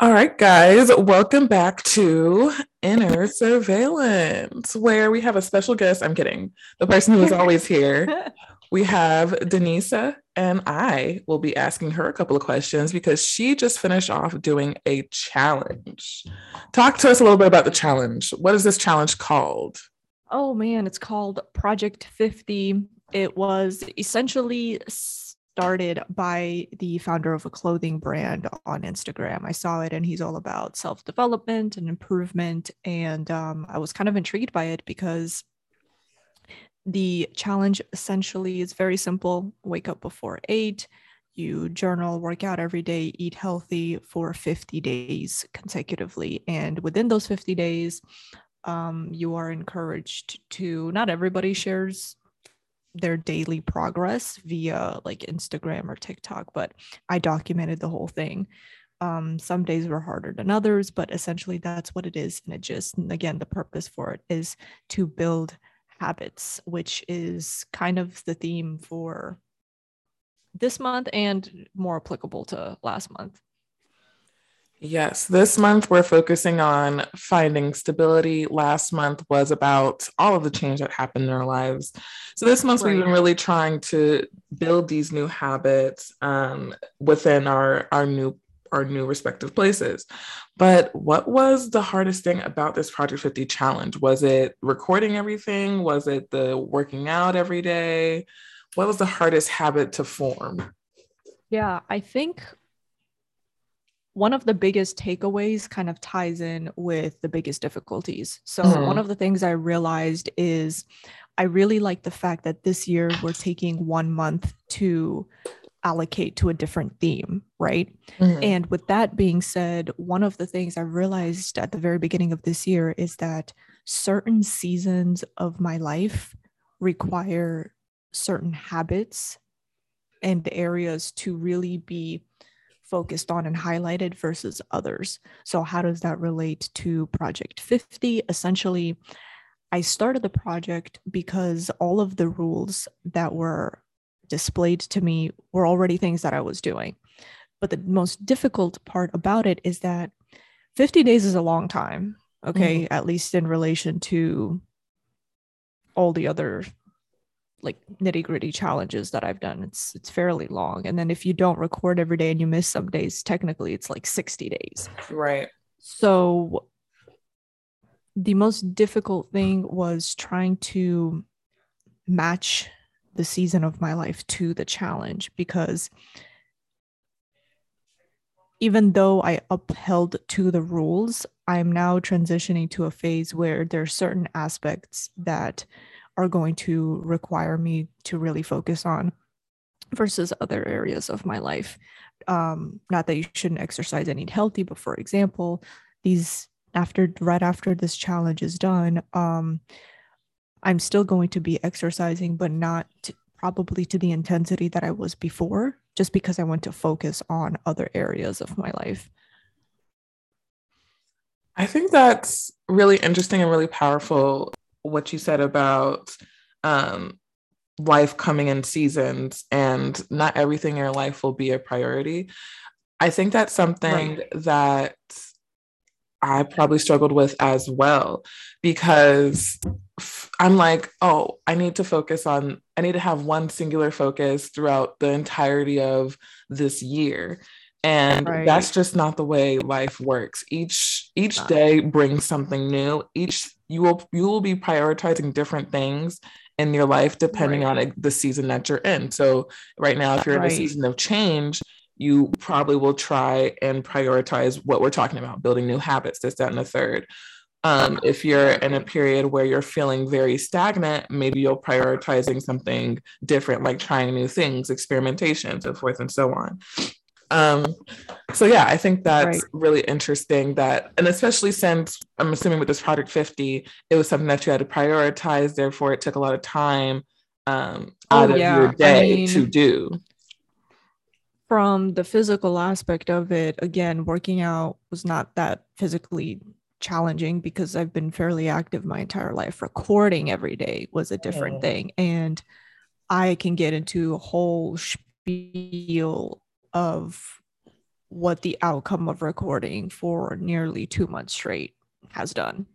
All right, guys, welcome back to Inner Surveillance, where we have a special guest. I'm kidding. The person who is always here. We have Denisa, and I will be asking her a couple of questions because she just finished off doing a challenge. Talk to us a little bit about the challenge. What is this challenge called? Oh man, it's called Project 50. It was essentially started by the founder of a clothing brand on Instagram. I saw it and he's all about self development and improvement. And um, I was kind of intrigued by it because the challenge essentially is very simple wake up before eight, you journal, work out every day, eat healthy for 50 days consecutively. And within those 50 days, um, you are encouraged to, not everybody shares their daily progress via like Instagram or TikTok, but I documented the whole thing. Um, some days were harder than others, but essentially that's what it is. And it just, again, the purpose for it is to build habits, which is kind of the theme for this month and more applicable to last month. Yes, this month we're focusing on finding stability. Last month was about all of the change that happened in our lives. So this month right. we've been really trying to build these new habits um, within our our new our new respective places. But what was the hardest thing about this Project 50 challenge? Was it recording everything? Was it the working out every day? What was the hardest habit to form? Yeah, I think one of the biggest takeaways kind of ties in with the biggest difficulties. So, mm-hmm. one of the things I realized is I really like the fact that this year we're taking one month to allocate to a different theme, right? Mm-hmm. And with that being said, one of the things I realized at the very beginning of this year is that certain seasons of my life require certain habits and areas to really be focused on and highlighted versus others. So, how does that relate to Project 50? Essentially, I started the project because all of the rules that were displayed to me were already things that I was doing. But the most difficult part about it is that 50 days is a long time, okay, mm-hmm. at least in relation to all the other like nitty gritty challenges that I've done. It's it's fairly long. And then if you don't record every day and you miss some days, technically it's like 60 days. Right. So the most difficult thing was trying to match the season of my life to the challenge because even though I upheld to the rules, I'm now transitioning to a phase where there are certain aspects that are going to require me to really focus on versus other areas of my life. Um, not that you shouldn't exercise and eat healthy, but for example, these after right after this challenge is done, um, I'm still going to be exercising, but not to, probably to the intensity that I was before, just because I want to focus on other areas of my life. I think that's really interesting and really powerful what you said about um, life coming in seasons and not everything in your life will be a priority. I think that's something right. that I probably struggled with as well because I'm like, oh, I need to focus on, I need to have one singular focus throughout the entirety of this year and right. that's just not the way life works each each day brings something new each you will you will be prioritizing different things in your life depending right. on the season that you're in so right now if you're right. in a season of change you probably will try and prioritize what we're talking about building new habits this that and the third um, if you're in a period where you're feeling very stagnant, maybe you'll prioritizing something different, like trying new things, experimentation, so forth and so on. Um, so yeah, I think that's right. really interesting that, and especially since I'm assuming with this Project 50, it was something that you had to prioritize. Therefore, it took a lot of time um, oh, out of your day I mean, to do. From the physical aspect of it, again, working out was not that physically challenging because I've been fairly active my entire life. Recording every day was a different oh. thing. And I can get into a whole spiel of what the outcome of recording for nearly two months straight has done.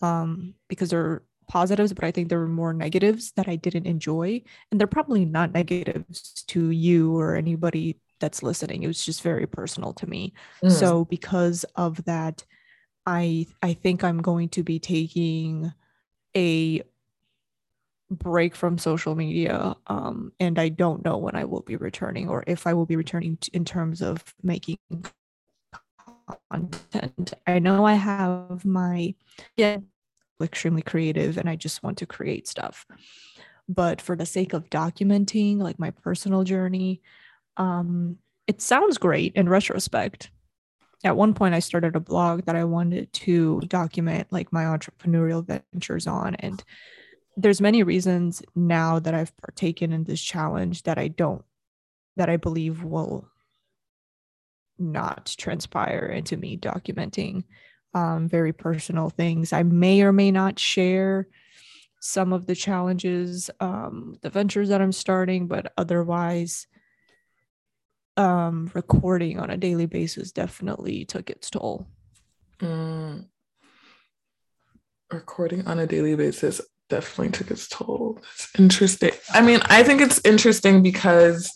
Um, because there are positives, but I think there were more negatives that I didn't enjoy. And they're probably not negatives to you or anybody that's listening. It was just very personal to me. Mm. So because of that, I I think I'm going to be taking a break from social media um, and i don't know when i will be returning or if i will be returning in terms of making content. I know i have my yeah extremely creative and i just want to create stuff. But for the sake of documenting like my personal journey um it sounds great in retrospect. At one point i started a blog that i wanted to document like my entrepreneurial ventures on and there's many reasons now that I've partaken in this challenge that I don't that I believe will not transpire into me documenting um, very personal things. I may or may not share some of the challenges, um, the ventures that I'm starting, but otherwise, um, recording on a daily basis definitely took its toll. Mm. Recording on a daily basis definitely took its toll. It's interesting. I mean, I think it's interesting because,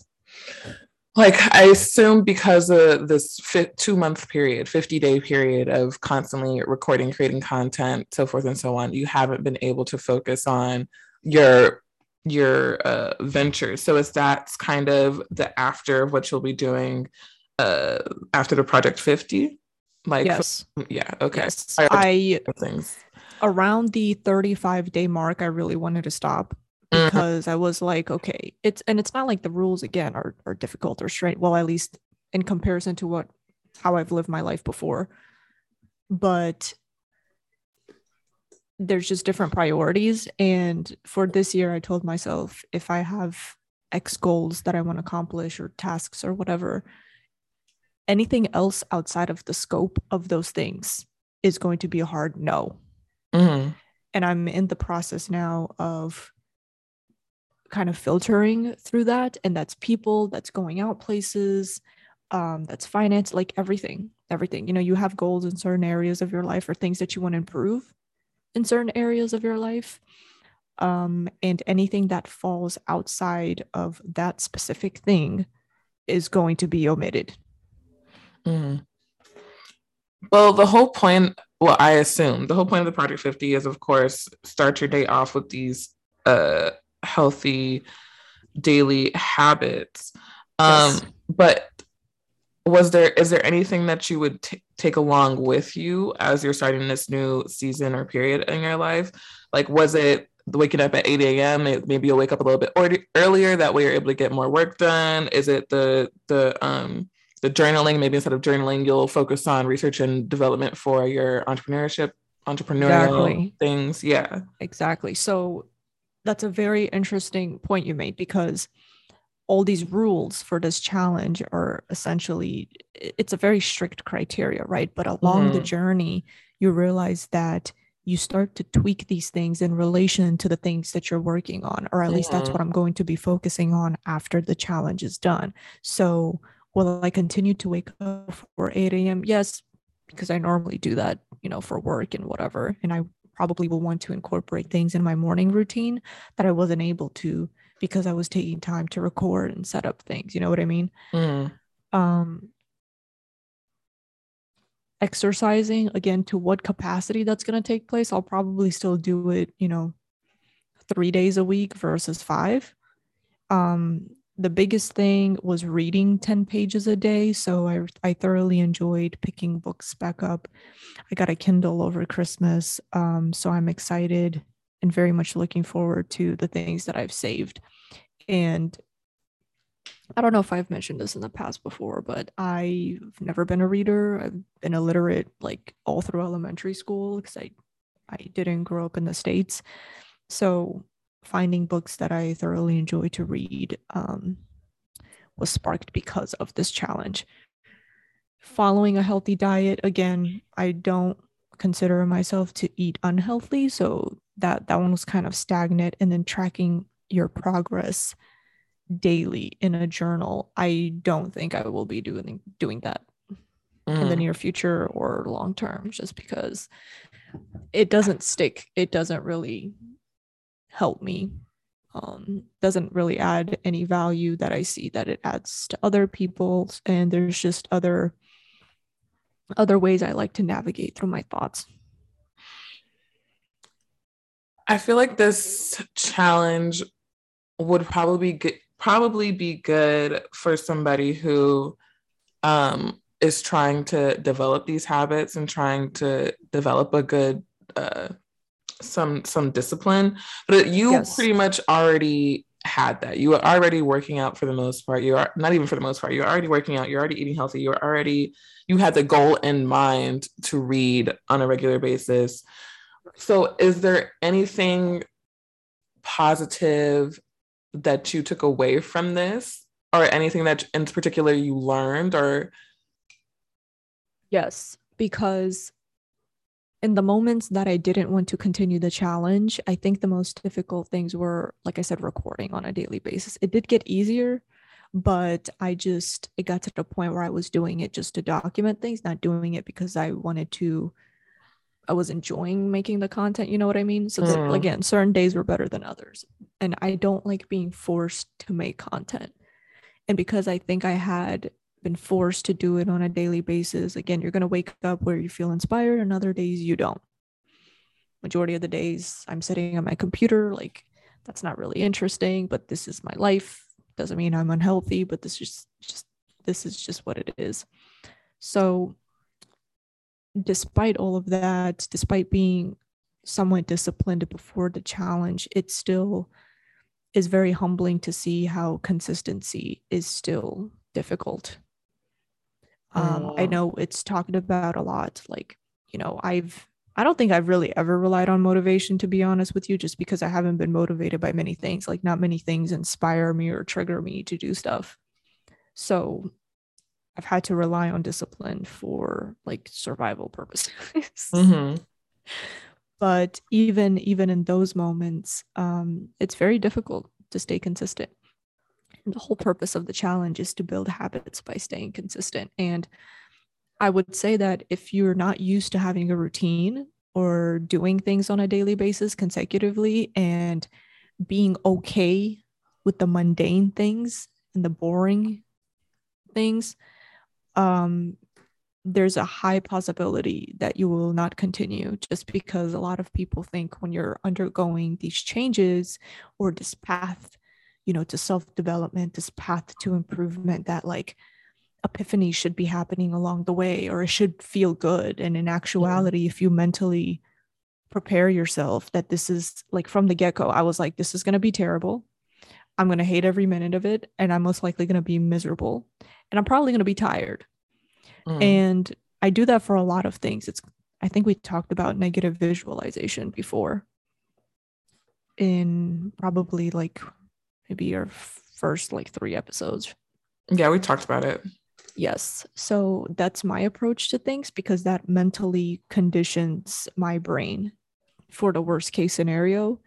like, I assume because of this two month period, 50 day period of constantly recording, creating content, so forth and so on, you haven't been able to focus on your your uh, ventures. So is that kind of the after of what you'll be doing uh, after the project 50? Like, yes. yeah, okay. Yes. I, things around the 35 day mark, I really wanted to stop mm-hmm. because mm-hmm. I was like, okay, it's and it's not like the rules again are are difficult or straight. Well, at least in comparison to what how I've lived my life before. But there's just different priorities. And for this year, I told myself if I have X goals that I want to accomplish or tasks or whatever, anything else outside of the scope of those things is going to be a hard no. Mm-hmm. And I'm in the process now of kind of filtering through that. And that's people, that's going out places, um, that's finance, like everything, everything. You know, you have goals in certain areas of your life or things that you want to improve in certain areas of your life. Um, and anything that falls outside of that specific thing is going to be omitted. Mm. Well, the whole point well, I assume the whole point of the Project 50 is, of course, start your day off with these uh, healthy daily habits. Um, yes. But was there is there anything that you would t- take along with you as you're starting this new season or period in your life? Like, was it waking up at 8 a.m. Maybe you'll wake up a little bit or- earlier. That way, you're able to get more work done. Is it the the um the journaling maybe instead of journaling you'll focus on research and development for your entrepreneurship entrepreneurial exactly. things yeah exactly so that's a very interesting point you made because all these rules for this challenge are essentially it's a very strict criteria right but along mm-hmm. the journey you realize that you start to tweak these things in relation to the things that you're working on or at mm-hmm. least that's mm-hmm. what i'm going to be focusing on after the challenge is done so Will I continue to wake up for 8 a.m.? Yes, because I normally do that, you know, for work and whatever. And I probably will want to incorporate things in my morning routine that I wasn't able to because I was taking time to record and set up things. You know what I mean? Mm. Um, exercising again to what capacity that's going to take place i'll probably still do it you know three days a week versus five um the biggest thing was reading 10 pages a day. So I, I thoroughly enjoyed picking books back up. I got a Kindle over Christmas. Um, so I'm excited and very much looking forward to the things that I've saved. And I don't know if I've mentioned this in the past before, but I've never been a reader. I've been illiterate like all through elementary school because I, I didn't grow up in the States. So finding books that I thoroughly enjoy to read um, was sparked because of this challenge. Following a healthy diet, again, I don't consider myself to eat unhealthy, so that that one was kind of stagnant. And then tracking your progress daily in a journal, I don't think I will be doing doing that mm. in the mm. near future or long term, just because it doesn't stick. It doesn't really help me. Um, doesn't really add any value that I see that it adds to other people. And there's just other other ways I like to navigate through my thoughts. I feel like this challenge would probably be good, probably be good for somebody who um, is trying to develop these habits and trying to develop a good uh, some some discipline. But you yes. pretty much already had that. You were already working out for the most part. You are not even for the most part. You're already working out. You're already eating healthy. You're already you had the goal in mind to read on a regular basis. So, is there anything positive that you took away from this, or anything that in particular you learned, or? Yes, because in the moments that I didn't want to continue the challenge, I think the most difficult things were, like I said, recording on a daily basis. It did get easier, but I just, it got to the point where I was doing it just to document things, not doing it because I wanted to I was enjoying making the content, you know what I mean? So mm. again, certain days were better than others. And I don't like being forced to make content. And because I think I had been forced to do it on a daily basis, again, you're going to wake up where you feel inspired and other days you don't. Majority of the days I'm sitting on my computer like that's not really interesting, but this is my life. Doesn't mean I'm unhealthy, but this is just this is just what it is. So despite all of that, despite being somewhat disciplined before the challenge, it still is very humbling to see how consistency is still difficult. Um, I know it's talked about a lot. Like, you know, I've, I don't think I've really ever relied on motivation, to be honest with you, just because I haven't been motivated by many things. Like, not many things inspire me or trigger me to do stuff. So I've had to rely on discipline for like survival purposes. mm-hmm. But even even in those moments, um, it's very difficult to stay consistent. The whole purpose of the challenge is to build habits by staying consistent. And I would say that if you're not used to having a routine or doing things on a daily basis consecutively and being okay with the mundane things and the boring things, um, there's a high possibility that you will not continue just because a lot of people think when you're undergoing these changes or this path you know to self-development this path to improvement that like epiphany should be happening along the way or it should feel good and in actuality yeah. if you mentally prepare yourself that this is like from the get-go i was like this is going to be terrible i'm going to hate every minute of it and i'm most likely going to be miserable and I'm probably going to be tired. Mm. And I do that for a lot of things. It's I think we talked about negative visualization before in probably like maybe your first like 3 episodes. Yeah, we talked about it. Yes. So that's my approach to things because that mentally conditions my brain for the worst case scenario.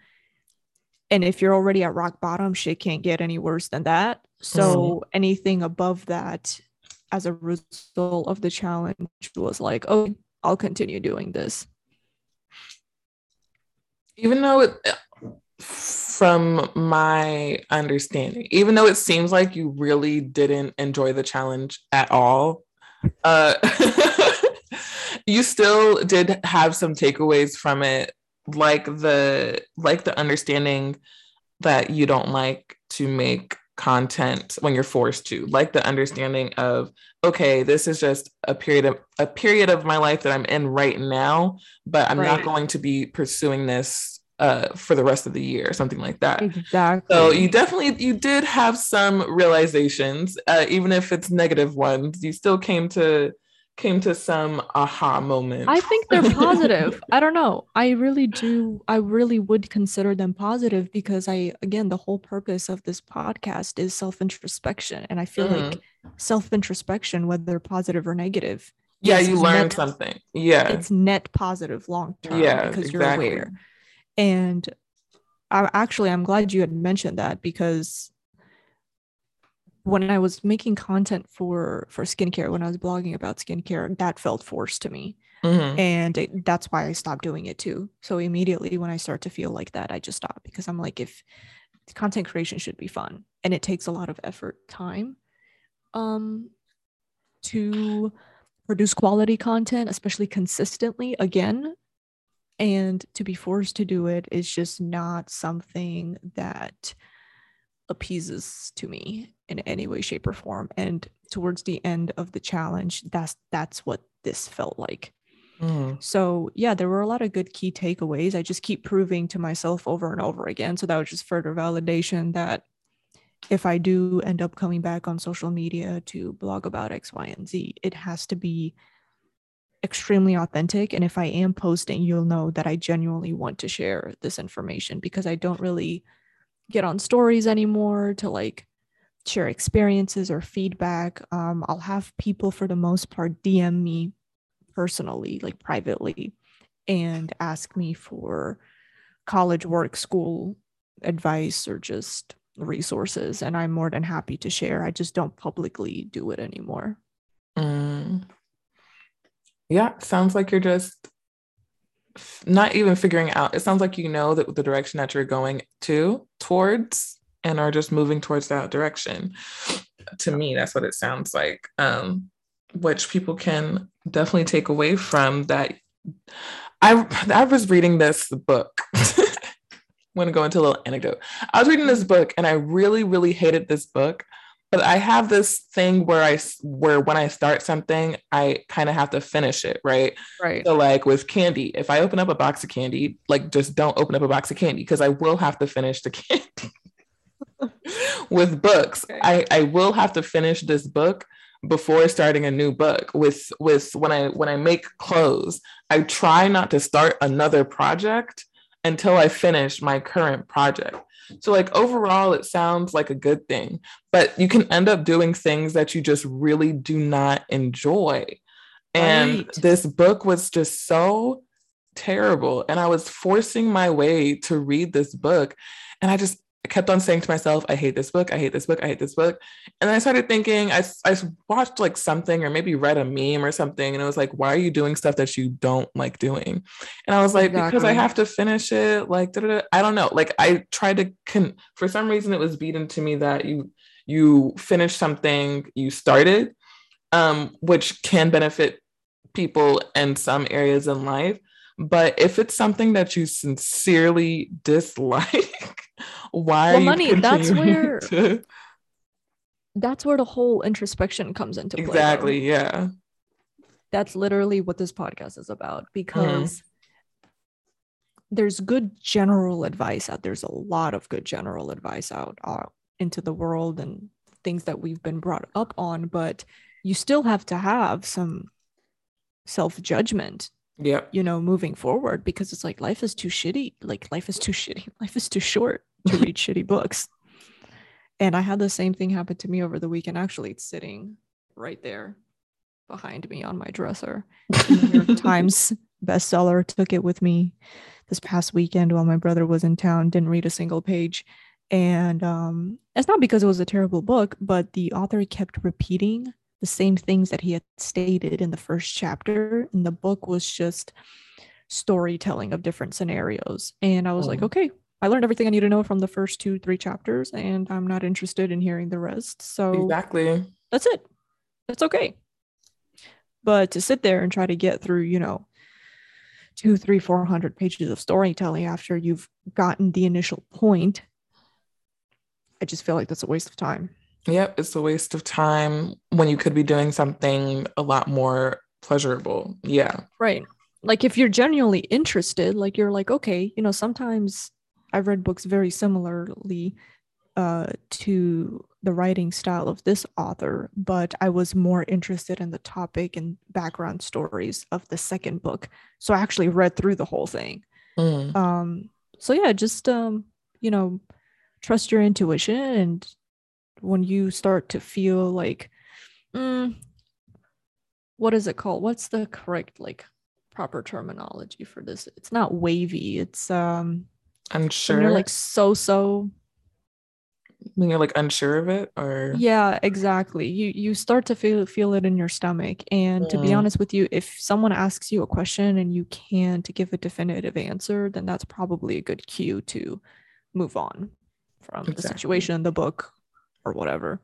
And if you're already at rock bottom, shit can't get any worse than that. So mm. anything above that as a result of the challenge was like, oh, I'll continue doing this. Even though it, from my understanding, even though it seems like you really didn't enjoy the challenge at all, uh, you still did have some takeaways from it, like the like the understanding that you don't like to make content when you're forced to like the understanding of okay this is just a period of a period of my life that i'm in right now but i'm right. not going to be pursuing this uh, for the rest of the year something like that exactly so you definitely you did have some realizations uh, even if it's negative ones you still came to came to some aha moment. I think they're positive. I don't know. I really do. I really would consider them positive because I, again, the whole purpose of this podcast is self introspection. And I feel mm. like self introspection, whether positive or negative. Yeah, you learn net, something. Yeah. It's net positive long term yeah, because exactly. you're aware. And I actually, I'm glad you had mentioned that because when I was making content for for skincare, when I was blogging about skincare, that felt forced to me. Mm-hmm. And it, that's why I stopped doing it too. So immediately when I start to feel like that, I just stop because I'm like, if content creation should be fun and it takes a lot of effort, time, um, to produce quality content, especially consistently again. And to be forced to do it is just not something that appeases to me in any way shape or form and towards the end of the challenge that's that's what this felt like mm. so yeah there were a lot of good key takeaways i just keep proving to myself over and over again so that was just further validation that if i do end up coming back on social media to blog about x y and z it has to be extremely authentic and if i am posting you'll know that i genuinely want to share this information because i don't really get on stories anymore to like share experiences or feedback. Um, I'll have people for the most part DM me personally, like privately, and ask me for college work, school advice, or just resources. And I'm more than happy to share. I just don't publicly do it anymore. Mm. Yeah, sounds like you're just not even figuring out. It sounds like you know that the direction that you're going to towards and are just moving towards that direction. To me that's what it sounds like um which people can definitely take away from that. I i was reading this book. I'm to go into a little anecdote. I was reading this book and I really, really hated this book but I have this thing where I where when I start something, I kind of have to finish it, right? Right. So like with candy, if I open up a box of candy, like just don't open up a box of candy because I will have to finish the candy. with books, okay. I I will have to finish this book before starting a new book. With with when I when I make clothes, I try not to start another project until I finish my current project so, like, overall, it sounds like a good thing, but you can end up doing things that you just really do not enjoy. And right. this book was just so terrible. And I was forcing my way to read this book. And I just, I kept on saying to myself, I hate this book. I hate this book. I hate this book. And then I started thinking, I, I watched like something or maybe read a meme or something. And it was like, why are you doing stuff that you don't like doing? And I was like, exactly. because I have to finish it. Like, I don't know. Like I tried to, con- for some reason, it was beaten to me that you, you finish something you started, um, which can benefit people in some areas in life. But if it's something that you sincerely dislike, why well, money that's where to... that's where the whole introspection comes into play exactly though. yeah that's literally what this podcast is about because mm. there's good general advice out there's a lot of good general advice out uh, into the world and things that we've been brought up on but you still have to have some self-judgment yeah you know moving forward because it's like life is too shitty like life is too shitty life is too short to read shitty books. And I had the same thing happen to me over the weekend. Actually, it's sitting right there behind me on my dresser. New York Times bestseller took it with me this past weekend while my brother was in town, didn't read a single page. And um, it's not because it was a terrible book, but the author kept repeating the same things that he had stated in the first chapter. And the book was just storytelling of different scenarios. And I was oh. like, okay, I learned everything I need to know from the first two, three chapters, and I'm not interested in hearing the rest. So exactly, that's it. That's okay. But to sit there and try to get through, you know, two, three, four hundred pages of storytelling after you've gotten the initial point, I just feel like that's a waste of time. Yep, it's a waste of time when you could be doing something a lot more pleasurable. Yeah. Right. Like if you're genuinely interested, like you're like, okay, you know, sometimes I've read books very similarly uh, to the writing style of this author, but I was more interested in the topic and background stories of the second book. So I actually read through the whole thing. Mm. Um, so yeah, just um, you know, trust your intuition, and when you start to feel like, mm, what is it called? What's the correct like proper terminology for this? It's not wavy. It's um I'm sure. you're like so so. when you're like unsure of it or yeah exactly you you start to feel feel it in your stomach and mm. to be mm. honest with you if someone asks you a question and you can't give a definitive answer then that's probably a good cue to move on from exactly. the situation in the book or whatever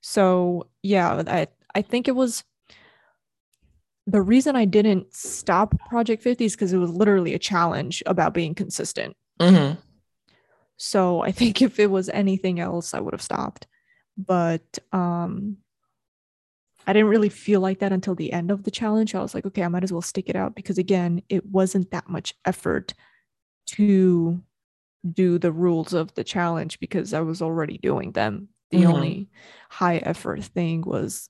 so yeah i i think it was the reason i didn't stop project 50 is because it was literally a challenge about being consistent mm-hmm. So I think if it was anything else, I would have stopped. But um, I didn't really feel like that until the end of the challenge. I was like, okay, I might as well stick it out because again, it wasn't that much effort to do the rules of the challenge because I was already doing them. The mm-hmm. only high effort thing was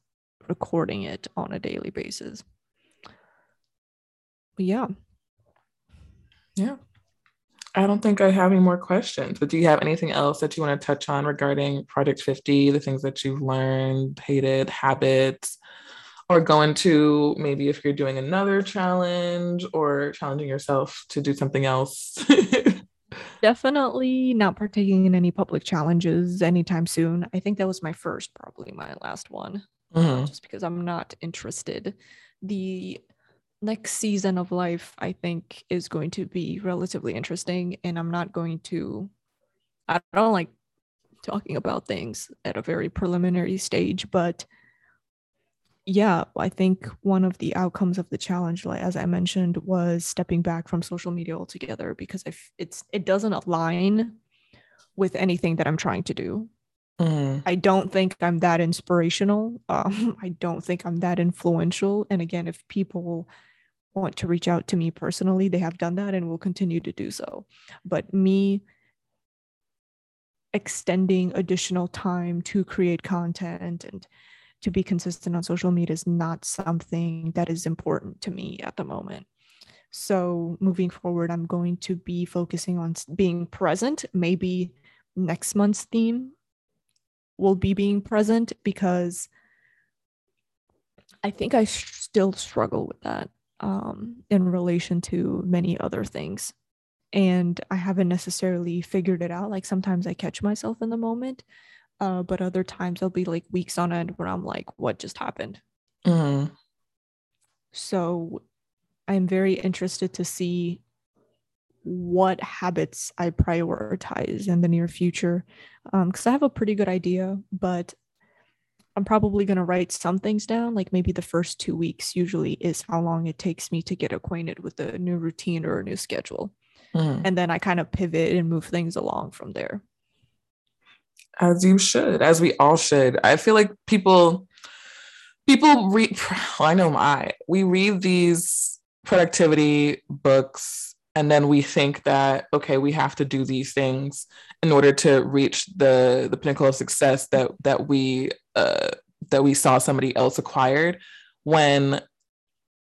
recording it on a daily basis. But yeah. Yeah. I don't think I have any more questions, but do you have anything else that you want to touch on regarding Project 50, the things that you've learned, hated, habits, or go into maybe if you're doing another challenge or challenging yourself to do something else? Definitely not partaking in any public challenges anytime soon. I think that was my first, probably my last one, mm-hmm. just because I'm not interested. The next season of life i think is going to be relatively interesting and i'm not going to i don't like talking about things at a very preliminary stage but yeah i think one of the outcomes of the challenge like as i mentioned was stepping back from social media altogether because if it's it doesn't align with anything that i'm trying to do mm. i don't think i'm that inspirational um, i don't think i'm that influential and again if people want to reach out to me personally, they have done that and will continue to do so. But me extending additional time to create content and to be consistent on social media is not something that is important to me at the moment. So, moving forward, I'm going to be focusing on being present. Maybe next month's theme will be being present because I think I still struggle with that um, in relation to many other things. And I haven't necessarily figured it out. Like sometimes I catch myself in the moment, uh, but other times I'll be like weeks on end where I'm like, what just happened? Mm-hmm. So I'm very interested to see what habits I prioritize in the near future because um, I have a pretty good idea, but I'm probably going to write some things down, like maybe the first two weeks usually is how long it takes me to get acquainted with a new routine or a new schedule. Mm. And then I kind of pivot and move things along from there. As you should, as we all should. I feel like people, people read, I know I, we read these productivity books and then we think that okay we have to do these things in order to reach the the pinnacle of success that that we uh, that we saw somebody else acquired when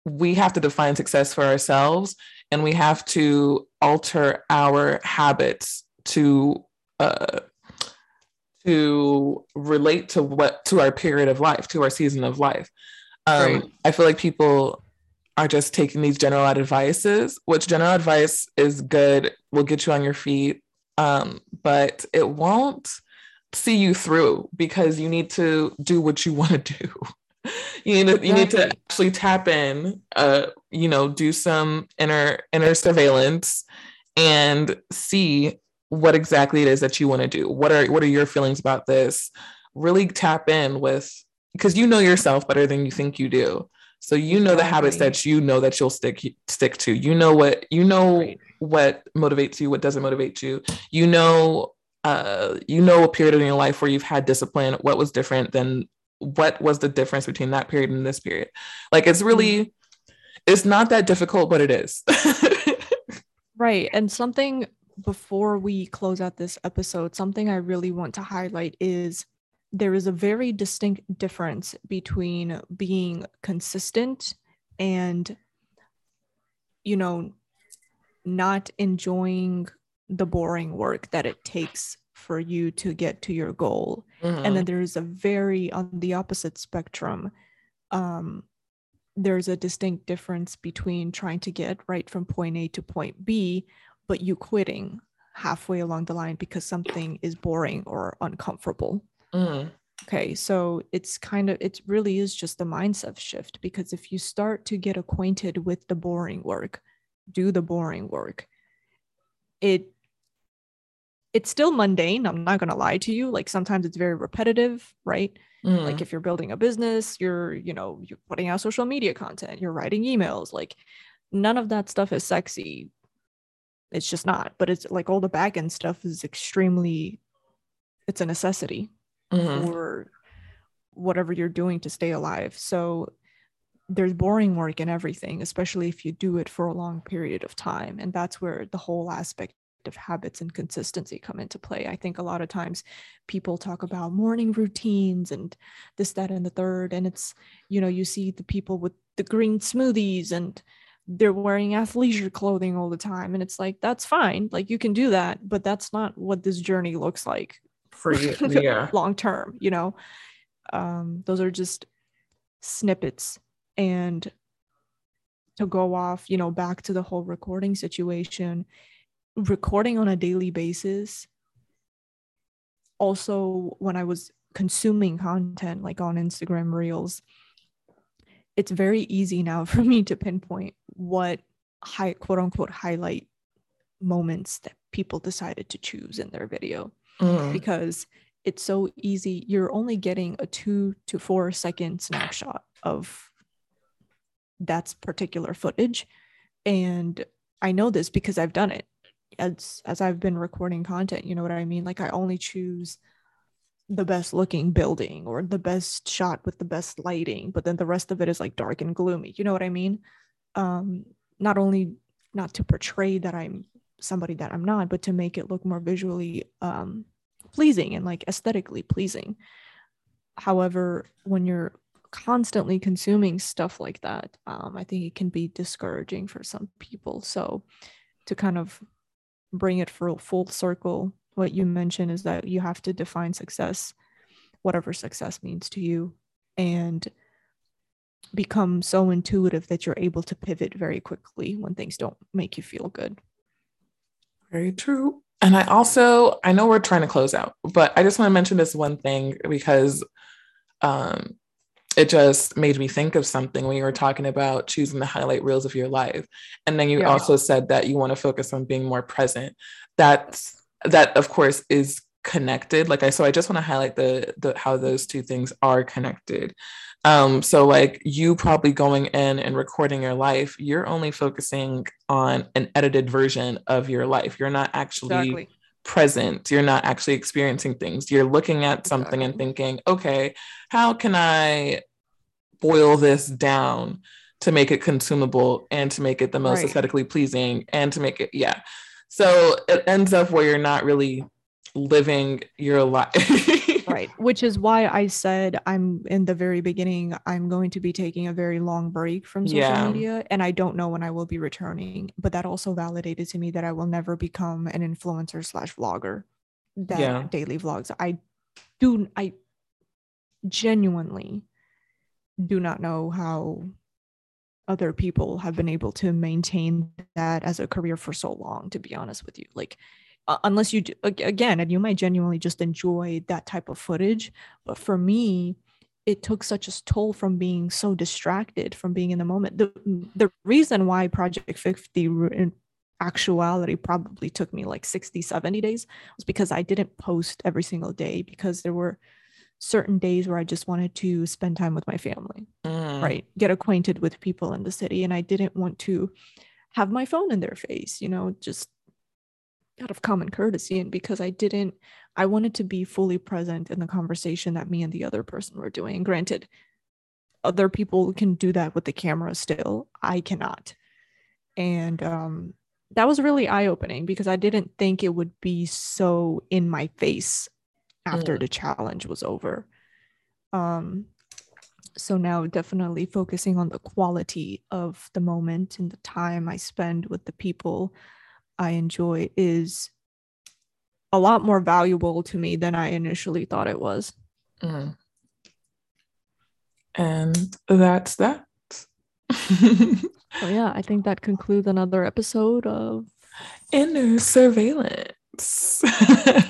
we have to define success for ourselves and we have to alter our habits to uh, to relate to what to our period of life to our season of life um, right. i feel like people are just taking these general advices, which general advice is good, will get you on your feet, um, but it won't see you through because you need to do what you want to do. you need to, you need to actually tap in, uh, you know, do some inner inner surveillance and see what exactly it is that you want to do. What are what are your feelings about this? Really tap in with because you know yourself better than you think you do. So you know the habits that you know that you'll stick stick to. You know what you know right. what motivates you, what doesn't motivate you. You know uh you know a period in your life where you've had discipline, what was different than what was the difference between that period and this period. Like it's really mm-hmm. it's not that difficult, but it is. right. And something before we close out this episode, something I really want to highlight is there is a very distinct difference between being consistent and you know not enjoying the boring work that it takes for you to get to your goal mm-hmm. and then there's a very on the opposite spectrum um there's a distinct difference between trying to get right from point A to point B but you quitting halfway along the line because something is boring or uncomfortable. Mm. Okay, so it's kind of it really is just a mindset shift because if you start to get acquainted with the boring work, do the boring work, it it's still mundane. I'm not gonna lie to you. Like sometimes it's very repetitive, right? Mm. Like if you're building a business, you're, you know, you're putting out social media content, you're writing emails, like none of that stuff is sexy. It's just not. But it's like all the back end stuff is extremely it's a necessity Mhm. for whatever you're doing to stay alive. So there's boring work in everything, especially if you do it for a long period of time. And that's where the whole aspect of habits and consistency come into play. I think a lot of times people talk about morning routines and this, that, and the third. And it's, you know, you see the people with the green smoothies and they're wearing athleisure clothing all the time. And it's like, that's fine. Like you can do that, but that's not what this journey looks like For you, yeah. long term you know um those are just snippets and to go off you know back to the whole recording situation recording on a daily basis also when i was consuming content like on instagram reels it's very easy now for me to pinpoint what high quote unquote highlight moments that people decided to choose in their video Mm. because it's so easy. You're only getting a two to four second snapshot of that particular footage. And I know this because I've done it as as I've been recording content. You know what I mean? Like I only choose the best looking building or the best shot with the best lighting, but then the rest of it is like dark and gloomy. You know what I mean? Um, not only not to portray that I'm somebody that I'm not, but to make it look more visually um, pleasing and like aesthetically pleasing. However, when you're constantly consuming stuff like that, um, I think it can be discouraging for some people. So, to kind of bring it for a full circle, what you mentioned is that you have to define success, whatever success means to you, and become so intuitive that you're able to pivot very quickly when things don't make you feel good. Very true. And I also, I know we're trying to close out, but I just want to mention this one thing because um, it just made me think of something when you were talking about choosing the highlight reels of your life. And then you Yeah. also said that you want to focus on being more present. That's that of course is connected. Like I so I just want to highlight the the how those two things are connected. Um, so like you probably going in and recording your life, you're only focusing on an edited version of your life. You're not actually Exactly. present. You're not actually experiencing things. You're looking at something and thinking, okay, how can I boil this down to make it consumable and to make it the most Right. aesthetically pleasing and to make it, yeah. So it ends up where you're not really living your life. right which is why i said i'm in the very beginning i'm going to be taking a very long break from social Yeah. media and i don't know when i will be returning but that also validated to me that i will never become an influencer slash vlogger that Yeah. daily vlogs i do i genuinely do not know how other people have been able to maintain that as a career for so long to be honest with you. Like uh, unless you do, again and you might genuinely just enjoy that type of footage but for me it took such a toll from being so distracted from being in the moment. The the reason why project 50 in actuality probably took me like 60 70 days was because i didn't post every single day because there were certain days where i just wanted to spend time with my family Mm, right? Get acquainted with people in the city and i didn't want to have my phone in their face you know just out of common courtesy and because i didn't i wanted to be fully present in the conversation that me and the other person were doing. Granted other people can do that with the camera still. I cannot. And um that was really eye-opening because i didn't think it would be so in my face after Mm. the challenge was over um so now definitely focusing on the quality of the moment and the time i spend with the people i enjoy is a lot more valuable to me than i initially thought it was mm. And that's that. so yeah i think that concludes another episode of Inner surveillance. Months.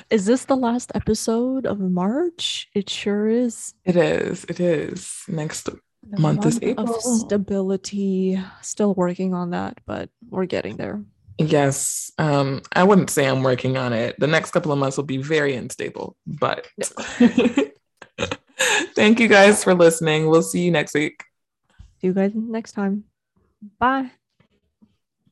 is this the last episode of March? It sure is. It is. It is. Next the month, month is April. Of stability. Still working on that, but we're getting there. Yes. Um, I wouldn't say I'm working on it. The next couple of months will be very unstable, but thank you guys for listening. We'll see you next week. See you guys next time. Bye.